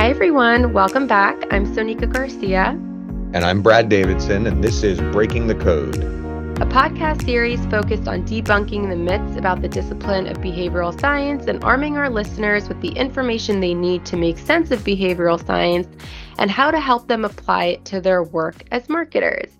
Hi, everyone. Welcome back. I'm Sonika Garcia. And I'm Brad Davidson, and this is Breaking the Code, a podcast series focused on debunking the myths about the discipline of behavioral science and arming our listeners with the information they need to make sense of behavioral science and how to help them apply it to their work as marketers.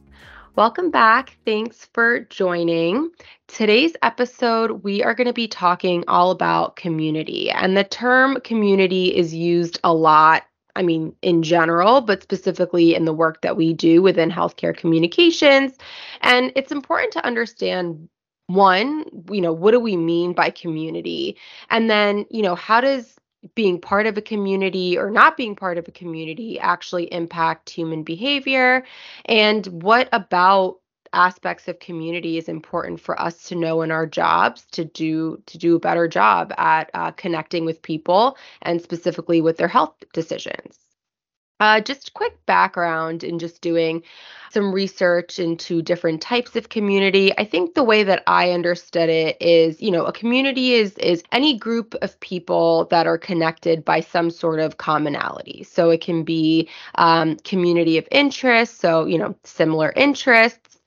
Welcome back. Thanks for joining. Today's episode, we are going to be talking all about community. And the term community is used a lot, I mean, in general, but specifically in the work that we do within healthcare communications. And it's important to understand one, you know, what do we mean by community? And then, you know, how does being part of a community or not being part of a community actually impact human behavior? And what about aspects of community is important for us to know in our jobs to do to do a better job at uh, connecting with people and specifically with their health decisions uh, just quick background in just doing some research into different types of community. I think the way that I understood it is, you know, a community is is any group of people that are connected by some sort of commonality. So it can be um, community of interest, so you know, similar interests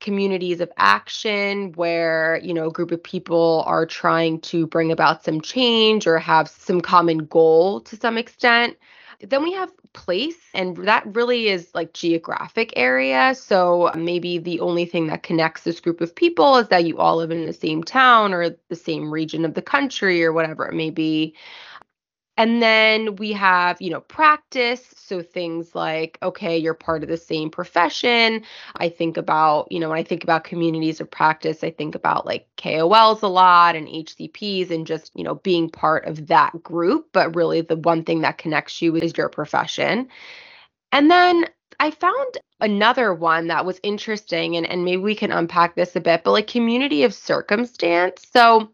communities of action where you know a group of people are trying to bring about some change or have some common goal to some extent then we have place, and that really is like geographic area. So maybe the only thing that connects this group of people is that you all live in the same town or the same region of the country or whatever it may be. And then we have, you know, practice. So things like, okay, you're part of the same profession. I think about, you know, when I think about communities of practice, I think about like KOLs a lot and HCPs and just, you know, being part of that group. But really, the one thing that connects you is your profession. And then I found another one that was interesting, and, and maybe we can unpack this a bit, but like community of circumstance. So,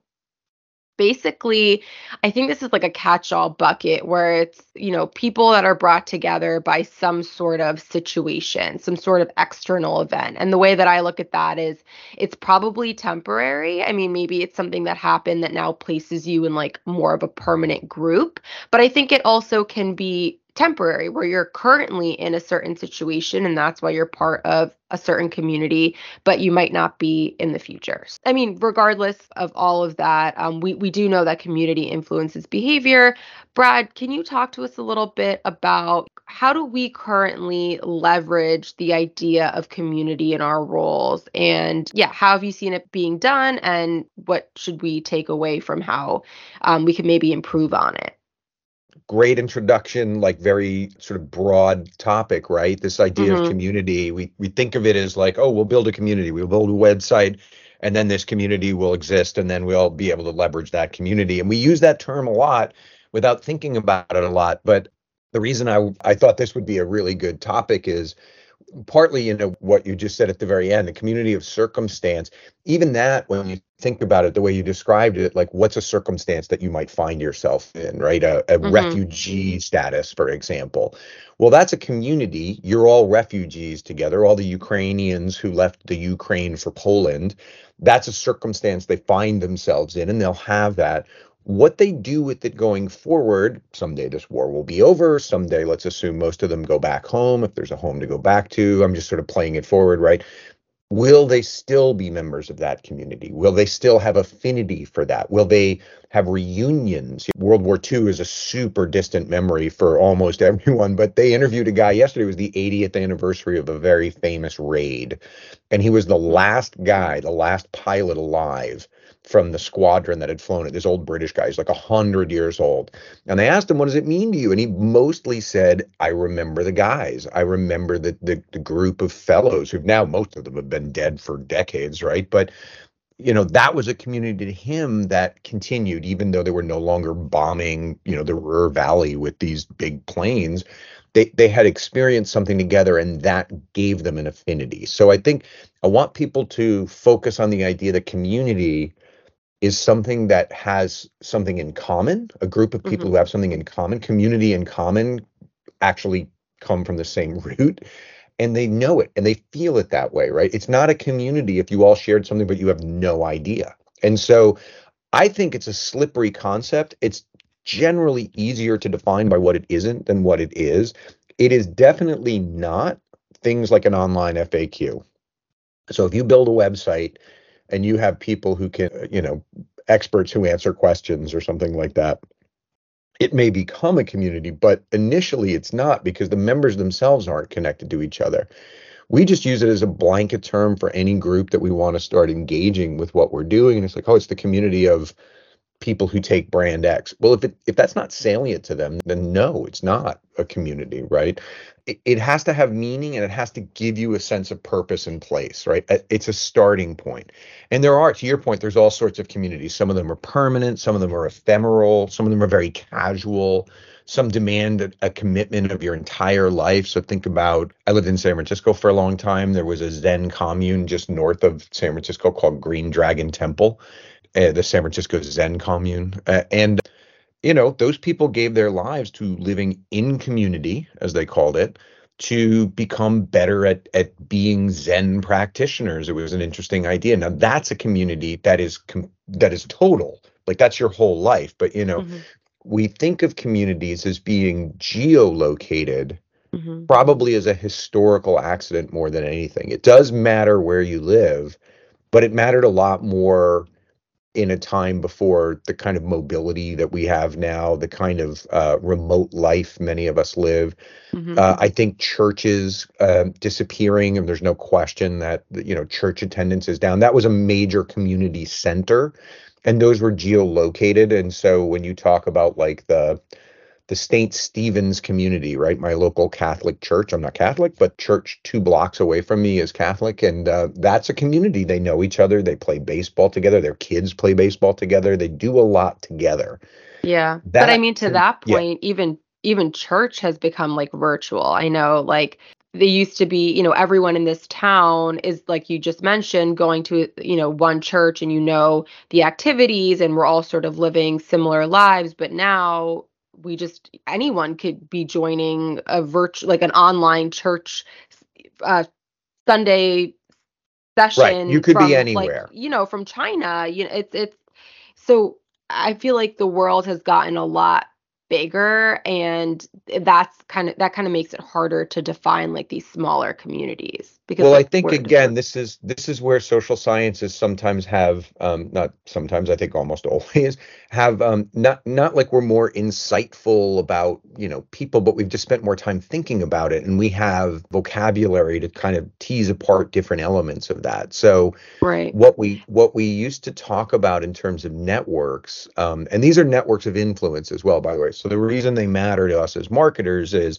basically i think this is like a catch-all bucket where it's you know people that are brought together by some sort of situation some sort of external event. And the way that i look at that is it's probably temporary. I mean maybe it's something that happened that now places you in like more of a permanent group. But i think it also can be temporary where you're currently in a certain situation and that's why you're part of a certain community but you might not be in the future. I mean regardless of all of that um, we, we do know that community influences behavior. Brad can you talk to us a little bit about how do we currently leverage the idea of community in our roles? And yeah how have you seen it being done and what should we take away from how um, we can maybe improve on it great introduction, like very sort of broad topic, right? This idea mm-hmm. of community. We we think of it as like, oh, we'll build a community, we'll build a website, and then this community will exist, and then we'll be able to leverage that community. And we use that term a lot without thinking about it a lot. But the reason I I thought this would be a really good topic is partly you know what you just said at the very end the community of circumstance even that when you think about it the way you described it like what's a circumstance that you might find yourself in right? A, a mm-hmm. refugee status for example. Well that's a community. You're all refugees together. All the ukrainians who left the ukraine for poland that's a circumstance they find themselves in and they'll have that what they do with it going forward someday this war will be over someday let's assume most of them go back home if there's a home to go back to i'm just sort of playing it forward right? Will they still be members of that community? Will they still have affinity for that? Will they have reunions? World war ii is a super distant memory for almost everyone but they interviewed a guy yesterday it was the 80th anniversary of a very famous raid and he was the last guy the last pilot alive from the squadron that had flown it. This old British guy, he's like a hundred years old. And they asked him, "What does it mean to you?" And he mostly said, "I remember the guys. I remember the the, the group of fellows who've now most of them have been dead for decades, right? But you know that was a community to him that continued even though they were no longer bombing you know the ruhr valley with these big planes they they had experienced something together and that gave them an affinity so i think i want people to focus on the idea that community is something that has something in common, a group of people mm-hmm. who have something in common, community in common, actually come from the same root and they know it and they feel it that way, right? It's not a community if you all shared something but you have no idea. And so I think it's a slippery concept. It's generally easier to define by what it isn't than what it is. It is definitely not things like an online FAQ. So if you build a website and you have people who can, you know, experts who answer questions or something like that, it may become a community, but initially it's not because the members themselves aren't connected to each other. We just use it as a blanket term for any group that we want to start engaging with what we're doing. And it's like, oh, it's the community of people who take brand X. Well, if it, if that's not salient to them, then no, it's not a community, right? It, it has to have meaning and it has to give you a sense of purpose and place, right? It's a starting point. And there are, to your point, there's all sorts of communities. Some of them are permanent, some of them are ephemeral, some of them are very casual. Some demand a, a commitment of your entire life. So think about I lived in San Francisco for a long time. There was a Zen commune just north of San Francisco called Green Dragon Temple uh, the San Francisco Zen commune. Uh, and, you know, those people gave their lives to living in community, as they called it, to become better at, at being Zen practitioners. It was an interesting idea. Now, that's a community that is com- that is total. Like that's your whole life. But, you know, mm-hmm. we think of communities as being geolocated. Mm-hmm. Probably as a historical accident more than anything. It does matter where you live, but it mattered a lot more in a time before the kind of mobility that we have now, the kind of uh, remote life many of us live. Mm-hmm. Uh, I think churches uh, disappearing, and there's no question that you know church attendance is down. That was a major community center, and those were geolocated. And so when you talk about like the the St. Stephen's community, right? My local Catholic church. I'm not Catholic, but church two blocks away from me is Catholic. And uh, that's a community. They know each other. They play baseball together. Their kids play baseball together. They do a lot together. Yeah. That, but I mean, to that point, yeah. even even church has become like virtual. I know like they used to be, you know, everyone in this town is like you just mentioned going to, you know, one church and you know the activities and we're all sort of living similar lives, but now we just anyone could be joining a virtual like an online church uh, Sunday session. Right. You could from, be anywhere. Like, you know, from China. You know, it's it's so I feel like the world has gotten a lot bigger and that's kind of that kind of makes it harder to define like these smaller communities because well like, i think again this is this is where social sciences sometimes have um not sometimes i think almost always have um not not like we're more insightful about you know people but we've just spent more time thinking about it and we have vocabulary to kind of tease apart different elements of that. So right. what we what we used to talk about in terms of networks um and these are networks of influence as well by the way so the reason they matter to us as marketers is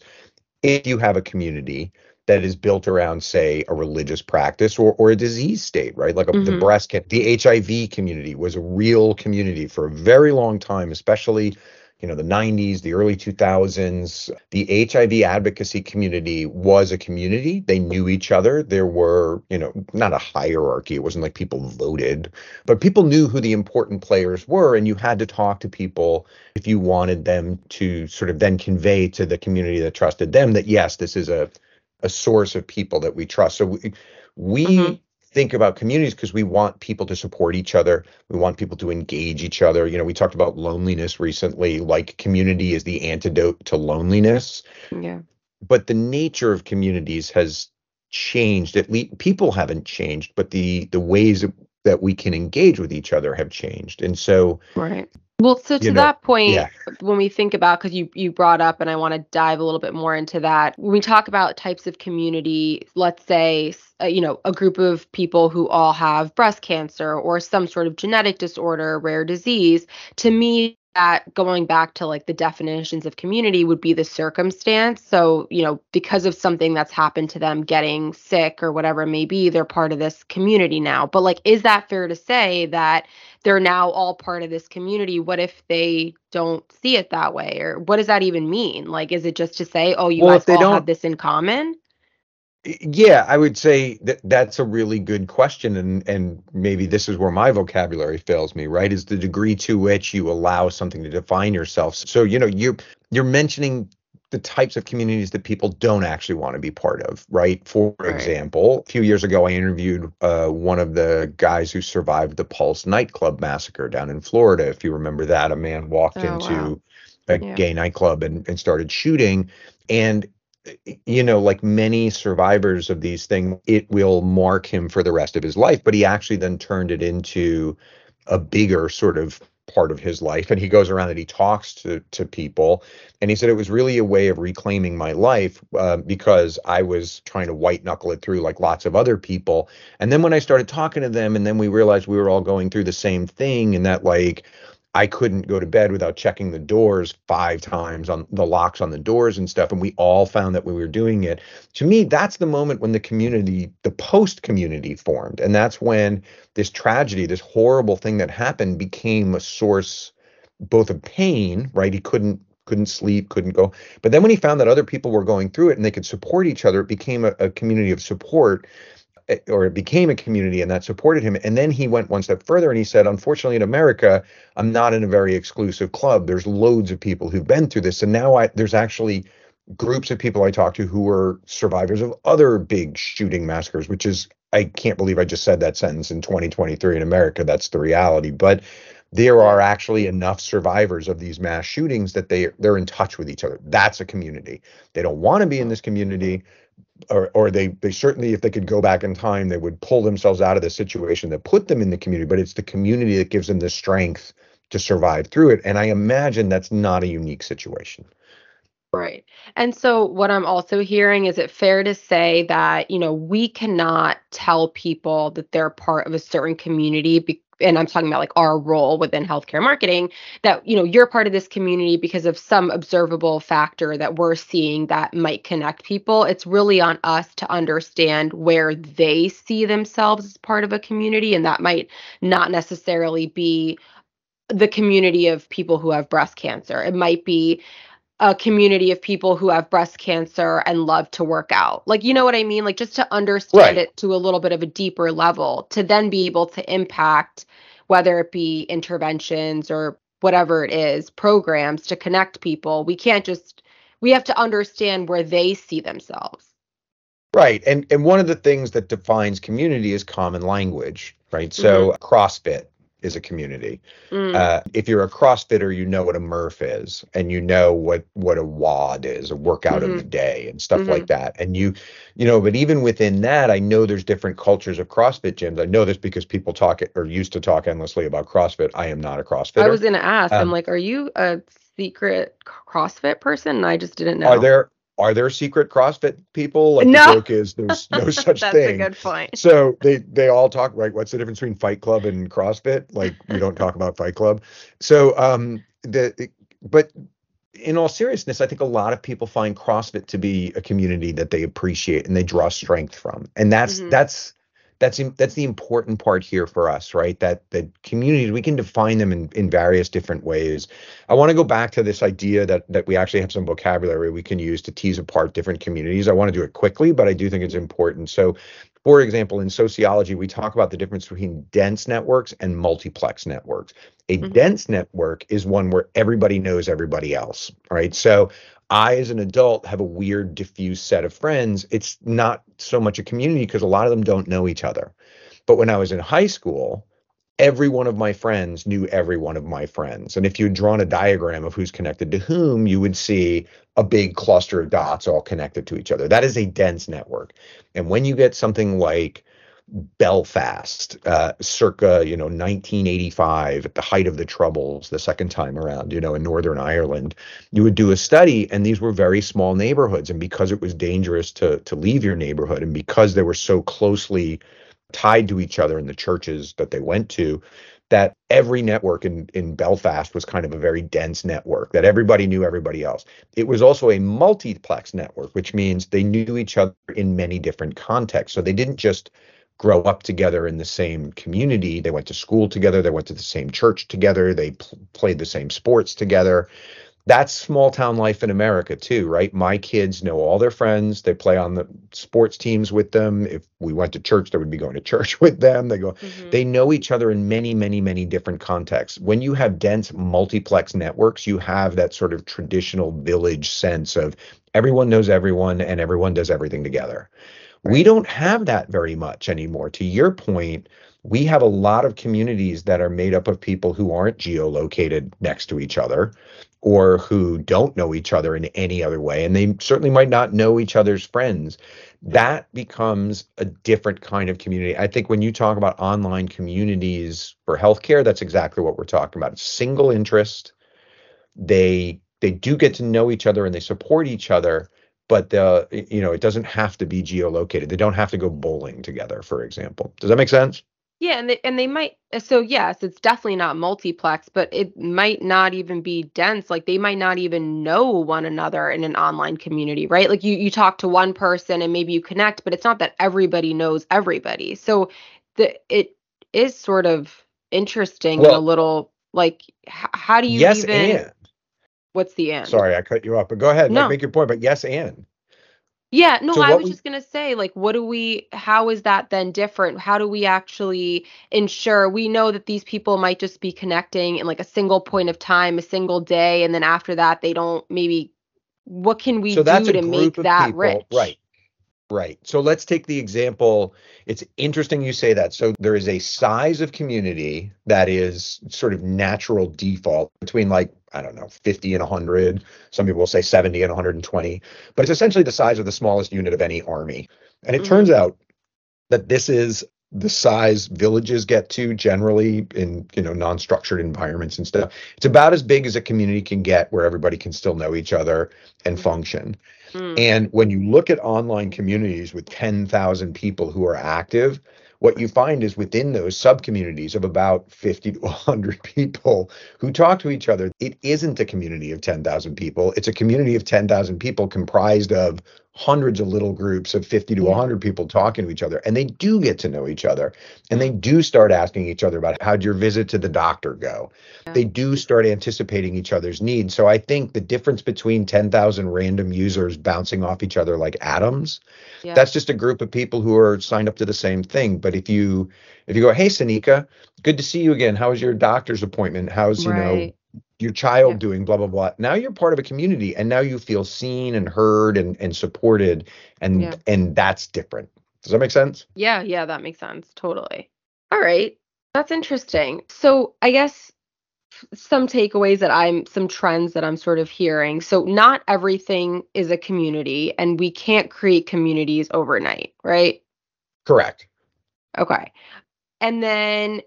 if you have a community that is built around, say, a religious practice or, or a disease state, right? Like a, mm-hmm. the breast, the HIV community was a real community for a very long time, especially you know the 90s the early 2000s the hiv advocacy community was a community. They knew each other. There were you know not a hierarchy. It wasn't like people voted but people knew who the important players were and you had to talk to people if you wanted them to sort of then convey to the community that trusted them that yes this is a a source of people that we trust. So we, we mm-hmm think about communities because we want people to support each other. We want people to engage each other. You know, we talked about loneliness recently, like community is the antidote to loneliness. Yeah. But the nature of communities has changed. At least people haven't changed, but the the ways that we can engage with each other have changed. And so Right. Well, so to you know, that point, yeah. when we think about, because you you brought up, and I want to dive a little bit more into that. When we talk about types of community, let's say, uh, you know, a group of people who all have breast cancer or some sort of genetic disorder, rare disease. To me, that going back to like the definitions of community would be the circumstance. So, you know, because of something that's happened to them getting sick or whatever it may be, they're part of this community now. But like, is that fair to say that they're now all part of this community? What if they don't see it that way? Or what does that even mean? Like, is it just to say, oh, you well, guys all have this in common? Yeah, I would say that that's a really good question, and and maybe this is where my vocabulary fails me. Right, is the degree to which you allow something to define yourself. So you know, you you're mentioning the types of communities that people don't actually want to be part of, right? For right. example, a few years ago, I interviewed uh, one of the guys who survived the Pulse nightclub massacre down in Florida. If you remember that, a man walked oh, into wow a yeah. gay nightclub and, and started shooting. And you know, like many survivors of these things, it will mark him for the rest of his life. But he actually then turned it into a bigger sort of part of his life and he goes around and he talks to to people and he said it was really a way of reclaiming my life uh, because i was trying to white knuckle it through like lots of other people and then when i started talking to them and then we realized we were all going through the same thing and that like I couldn't go to bed without checking the doors five times on the locks on the doors and stuff. And we all found that we were doing it. To me, that's the moment when the community, the Pulse community formed. And that's when this tragedy, this horrible thing that happened became a source both of pain, right? He couldn't couldn't sleep, couldn't go. But then when he found that other people were going through it and they could support each other, it became a, a community of support Eh, or it became a community and that supported him. And then he went one step further and he said, unfortunately, in America, I'm not in a very exclusive club. There's loads of people who've been through this. And now I, there's actually groups of people I talk to who were survivors of other big shooting massacres, which is, I can't believe I just said that sentence in 2023 in America. That's the reality. But there are actually enough survivors of these mass shootings that they they're in touch with each other. That's a community. They don't want to be in this community, or, or they they certainly if they could go back in time they would pull themselves out of the situation that put them in the community but it's the community that gives them the strength to survive through it. And i imagine that's not a unique situation. Right. And so what i'm also hearing is it fair to say that you know we cannot tell people that they're part of a certain community be- and I'm talking about like our role within healthcare marketing, that you know you're part of this community because of some observable factor that we're seeing that might connect people. It's really on us to understand where they see themselves as part of a community, and that might not necessarily be the community of people who have breast cancer. It might be a community of people who have breast cancer and love to work out. Like, you know what I mean? Like, just to understand right. it to a little bit of a deeper level to then be able to impact, whether it be interventions or whatever it is, programs to connect people. We can't just, we have to understand where they see themselves. Right. And and one of the things that defines community is common language, right? So mm-hmm. CrossFit, is a community. Mm. Uh, if you're a CrossFitter, you know what a Murph is, and you know what what a WOD is, a workout mm-hmm. of the day, and stuff mm-hmm. like that. And you, you know, but even within that, I know there's different cultures of CrossFit gyms. I know this because people talk or used to talk endlessly about CrossFit. I am not a CrossFitter. I was going to ask. Um, I'm like, are you a secret CrossFit person? And I just didn't know. Are there are there secret CrossFit people? Like no. the joke is there's no such That's thing. That's a good point. So they they all talk right. What's the difference between Fight Club and CrossFit? Like we don't talk about Fight Club. So um the but in all seriousness, I think a lot of people find CrossFit to be a community that they appreciate and they draw strength from, and that's mm-hmm. that's that's that's the important part here for us right? That that communities we can define them in, in various different ways. I want to go back to this idea that that we actually have some vocabulary we can use to tease apart different communities. I want to do it quickly but i do think it's important. So for example in sociology we talk about the difference between dense networks and multiplex networks. A mm-hmm. dense network is one where everybody knows everybody else right? So I, as an adult, have a weird, diffuse set of friends. It's not so much a community because a lot of them don't know each other. But when I was in high school, every one of my friends knew every one of my friends. And if you had drawn a diagram of who's connected to whom, you would see a big cluster of dots all connected to each other. That is a dense network. And when you get something like Belfast, uh, circa you know 1985, at the height of the Troubles, the second time around, you know, in Northern Ireland, you would do a study, and these were very small neighborhoods, and because it was dangerous to to leave your neighborhood, and because they were so closely tied to each other in the churches that they went to, that every network in, in Belfast was kind of a very dense network, that everybody knew everybody else. It was also a multiplex network, which means they knew each other in many different contexts. So they didn't just grow up together in the same community. They went to school together. They went to the same church together. They pl- played the same sports together. That's small town life in America too, right? My kids know all their friends. They play on the sports teams with them. If we went to church, they would be going to church with them. They go, mm-hmm. they know each other in many, many, many different contexts. When you have dense multiplex networks, you have that sort of traditional village sense of everyone knows everyone and everyone does everything together. We don't have that very much anymore. To your point, we have a lot of communities that are made up of people who aren't geolocated next to each other. or who don't know each other in any other way, and they certainly might not know each other's friends. That becomes a different kind of community. I think when you talk about online communities for healthcare, that's exactly what we're talking about. It's single interest. They they do get to know each other and they support each other, but you know it doesn't have to be geolocated. They don't have to go bowling together, for example. Does that make sense? Yeah, and they, and they might so yes, it's definitely not multiplex, but it might not even be dense. Like they might not even know one another in an online community, right? Like you you talk to one person and maybe you connect, but it's not that everybody knows everybody. So the it is sort of interesting well, and a little like how do you yes, even and. What's the end? Sorry, I cut you off, but go ahead. No. Make your point, but yes and. Yeah, no, so I was we, just going to say, like, what do we, how is that then different? How do we actually ensure we know that these people might just be connecting in like a single point of time, a single day, and then after that, they don't maybe, what can we so do to make that people, rich? Right. Right. So let's take the example. It's interesting you say that. So there is a size of community that is sort of natural default between like, I don't know, 50 and 100. Some people will say 70 and 120, but it's essentially the size of the smallest unit of any army. And it mm-hmm. turns out that this is the size villages get to generally in you know non-structured environments and stuff it's about as big as a community can get where everybody can still know each other and mm-hmm. function Mm. And when you look at online communities with 10,000 people who are active, what you find is within those sub communities of about 50 to 100 people who talk to each other, it isn't a community of 10,000 people. It's a community of 10,000 people comprised of hundreds of little groups of 50 to 100 people talking to each other and they do get to know each other and they do start asking each other about how'd your visit to the doctor go? Yeah. they do start anticipating each other's needs. So i think the difference between 10,000 random users bouncing off each other like atoms yeah. that's just a group of people who are signed up to the same thing. But if you if you go hey sanika good to see you again. How was your doctor's appointment? How's you right. know your child yeah. doing blah blah blah. Now you're part of a community and now you feel seen and heard and and supported and yeah. and that's different. Does that make sense? Yeah yeah that makes sense. Totally. All right. That's interesting. So i guess some takeaways that i'm some trends that i'm sort of hearing. So not everything is a community and we can't create communities overnight right? Correct. Okay. And then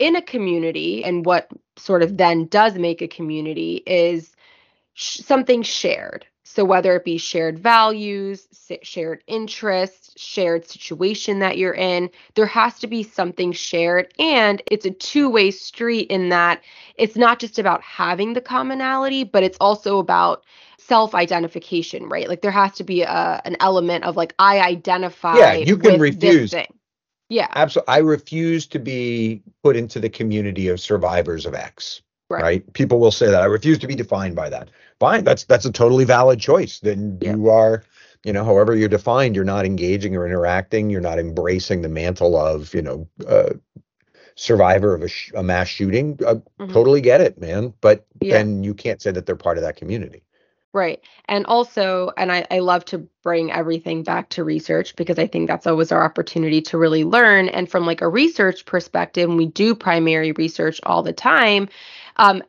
in a community and what sort of then does make a community is sh- something shared. So whether it be shared values, shared interests, shared situation that you're in, there has to be something shared and it's a two-way street in that it's not just about having the commonality, but it's also about self-identification, right? Like there has to be a, an element of like I identify Yeah, you can refuse. Yeah. Absolutely. I refuse to be put into the community of survivors of X. Right. right. People will say that. I refuse to be defined by that. Fine. That's that's a totally valid choice. Then yeah. you are, you know, however you're defined, you're not engaging or interacting. You're not embracing the mantle of, you know, uh, survivor of a, sh- a mass shooting. I mm-hmm. totally get it, man. But yeah. then you can't say that they're part of that community. Right. And also, and I, I love to bring everything back to research because I think that's always our opportunity to really learn. And from like a research perspective, we do primary research all the time. Um,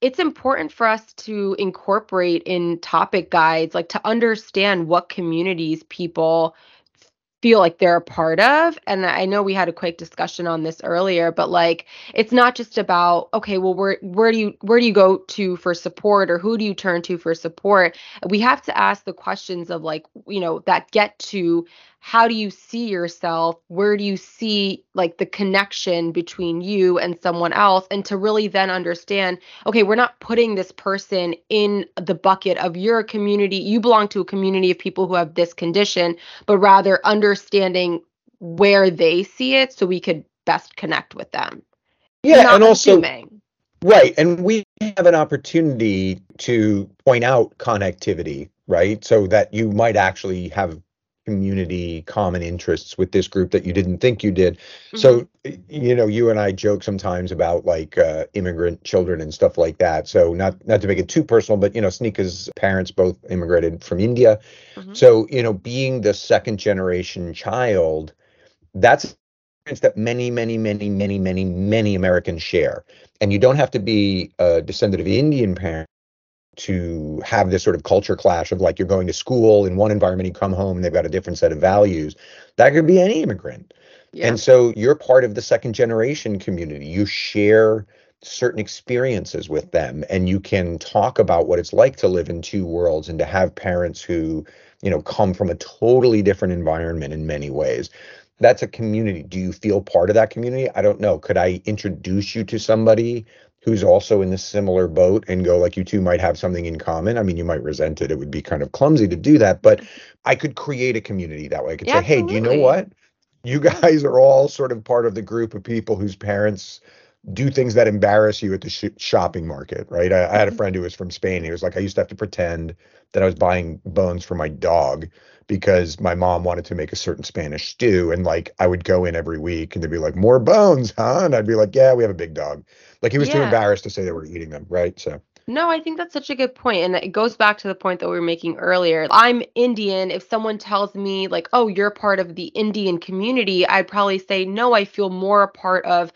it's important for us to incorporate in topic guides, like to understand what communities people feel like they're a part of and i know we had a quick discussion on this earlier but like it's not just about okay well where where do you where do you go to for support or who do you turn to for support? We have to ask the questions of like you know that get to how do you see yourself? Where do you see like the connection between you and someone else? And to really then understand okay we're not putting this person in the bucket of your community. You belong to a community of people who have this condition but rather understanding where they see it so we could best connect with them. Yeah and also right and we have an opportunity to point out connectivity right? So that you might actually have community common interests with this group that you didn't think you did mm-hmm. so you know you and i joke sometimes about like uh, immigrant children and stuff like that so not not to make it too personal but you know snika's parents both immigrated from india mm-hmm. so you know being the second generation child that's that many many many many many many americans share and you don't have to be a descendant of indian parents to have this sort of culture clash of like you're going to school in one environment, you come home and they've got a different set of values. That could be any immigrant. Yeah. And so you're part of the second generation community. You share certain experiences with them and you can talk about what it's like to live in two worlds and to have parents who you know come from a totally different environment in many ways that's a community do you feel part of that community i don't know could i introduce you to somebody who's also in a similar boat and go like you two might have something in common i mean you might resent it it would be kind of clumsy to do that but i could create a community that way i could yeah, say hey absolutely. do you know what you guys are all sort of part of the group of people whose parents do things that embarrass you at the sh- shopping market, right? I, I, had a mm-hmm. friend who was from Spain. He was like, I used to have to pretend that I was buying bones for my dog because my mom wanted to make a certain Spanish stew. And like, I would go in every week and they'd be like, more bones, huh? And I'd be like, yeah, we have a big dog. Like, he was yeah. too embarrassed to say that we're eating them, right? So. No, I think that's such a good point. And it goes back to the point that we were making earlier. I'm Indian. If someone tells me, like, oh, you're part of the Indian community, I'd probably say, no, I feel more a part of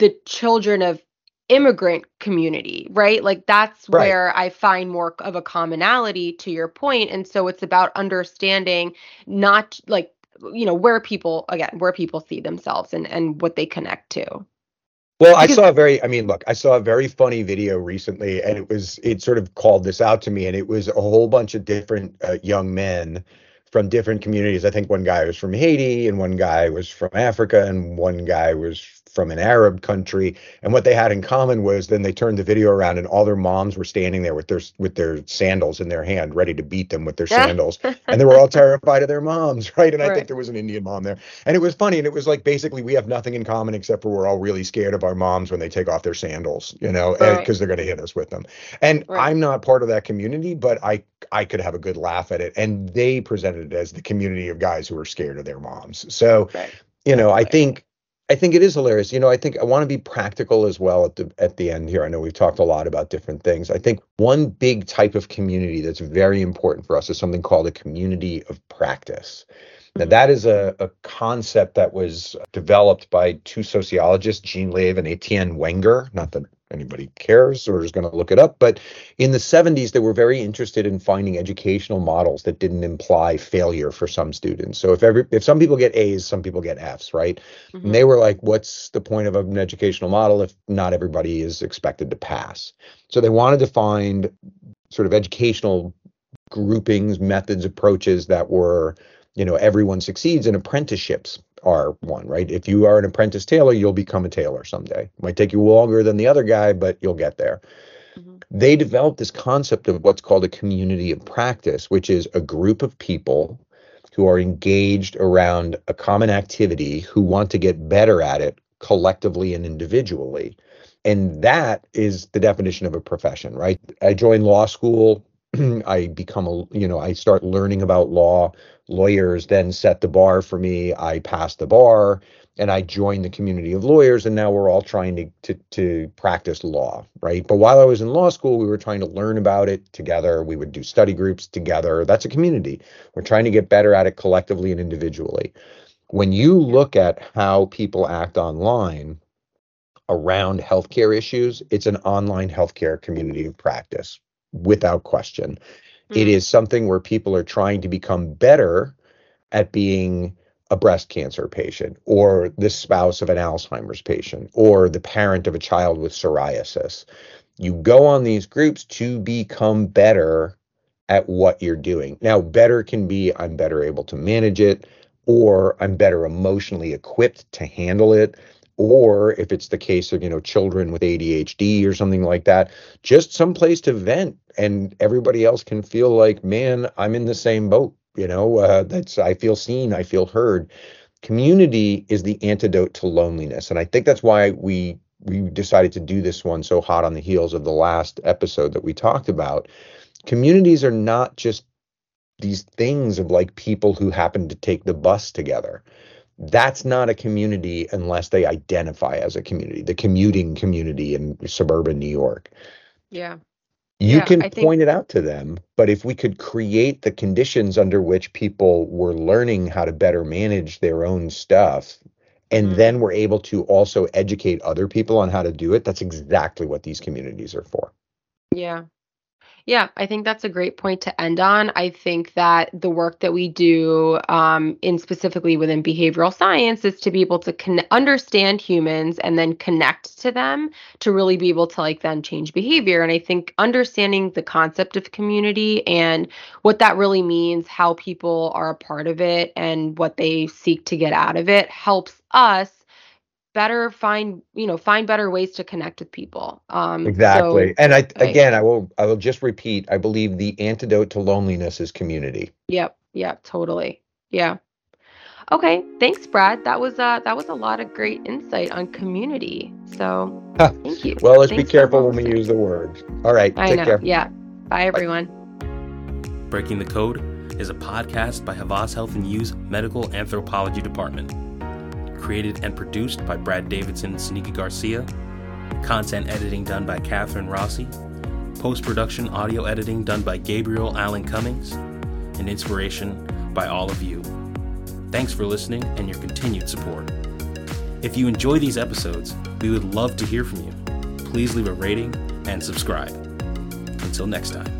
the children of immigrant community, right? Like that's right. where I find more of a commonality to your point. And so it's about understanding not like you know where people again where people see themselves and and what they connect to. Well, I saw a very, I mean, look, I saw a very funny video recently, and it was, it sort of called this out to me, and it was a whole bunch of different uh, young men from different communities. I think one guy was from Haiti, and one guy was from Africa, and one guy was from an Arab country, and what they had in common was then they turned the video around and all their moms were standing there with their with their sandals in their hand, ready to beat them with their sandals, and they were all terrified of their moms, right? And right. I think there was an Indian mom there, and it was funny, and it was like basically we have nothing in common except for we're all really scared of our moms when they take off their sandals, you know, because right. they're going to hit us with them. And right. I'm not part of that community, but I I could have a good laugh at it, and they presented it as the community of guys who are scared of their moms. So. You know, I think I think it is hilarious. You know, I think I want to be practical as well at the at the end here. I know we've talked a lot about different things. I think one big type of community that's very important for us is something called a community of practice. Now, mm-hmm. that is a, a concept that was developed by two sociologists, Jean Lave and Etienne Wenger. Not that anybody cares or is going to look it up. But in the 70s, they were very interested in finding educational models that didn't imply failure for some students. So if every if some people get A's, some people get F's, right? Mm-hmm. And they were like, what's the point of an educational model if not everybody is expected to pass? So they wanted to find sort of educational groupings, methods, approaches that were you know everyone succeeds in apprenticeships are one, right? If you are an apprentice tailor, you'll become a tailor someday. It might take you longer than the other guy, but you'll get there. Mm-hmm. They developed this concept of what's called a community of practice, which is a group of people who are engaged around a common activity who want to get better at it collectively and individually. And that is the definition of a profession, right? I joined law school I become a, you know, I start learning about law. Lawyers then set the bar for me. I pass the bar and I join the community of lawyers. And now we're all trying to, to, to practice law, right? But while I was in law school, we were trying to learn about it together. We would do study groups together. That's a community. We're trying to get better at it collectively and individually. When you look at how people act online, around healthcare issues, it's an online healthcare community of practice without question. Mm. It is something where people are trying to become better at being a breast cancer patient or the spouse of an Alzheimer's patient or the parent of a child with psoriasis. You go on these groups to become better at what you're doing. Now, better can be I'm better able to manage it, or I'm better emotionally equipped to handle it, or if it's the case of you know children with ADHD or something like that just some place to vent and everybody else can feel like man I'm in the same boat you know uh, that's I feel seen I feel heard. Community is the antidote to loneliness and I think that's why we we decided to do this one so hot on the heels of the last episode that we talked about. Communities are not just these things of like people who happen to take the bus together that's not a community unless they identify as a community, the commuting community in suburban New York. Yeah. You yeah, can I point think... it out to them, but if we could create the conditions under which people were learning how to better manage their own stuff, and mm-hmm. then we're able to also educate other people on how to do it, that's exactly what these communities are for. Yeah. Yeah, I think that's a great point to end on. I think that the work that we do, um, in specifically within behavioral science, is to be able to con- understand humans and then connect to them to really be able to like then change behavior. And I think understanding the concept of community and what that really means, how people are a part of it, and what they seek to get out of it helps us better find you know find better ways to connect with people. Um exactly. so, and i again i will i will just repeat i believe the antidote to loneliness is community. Yep. Yep. Totally. Yeah. Okay. Thanks brad. That was uh that was a lot of great insight on community. So thank you. Well let's thanks be careful when we use the words. All right. I take know. care. Yeah. Bye. everyone. Breaking the code is a podcast by Havas Health and You's medical anthropology department created and produced by Brad Davidson and Sanika Garcia. Content editing done by Catherine Rossi. Post production audio editing done by Gabriel Allen Cummings. And inspiration by all of you. Thanks for listening and your continued support. If you enjoy these episodes, we would love to hear from you. Please leave a rating and subscribe. Until next time.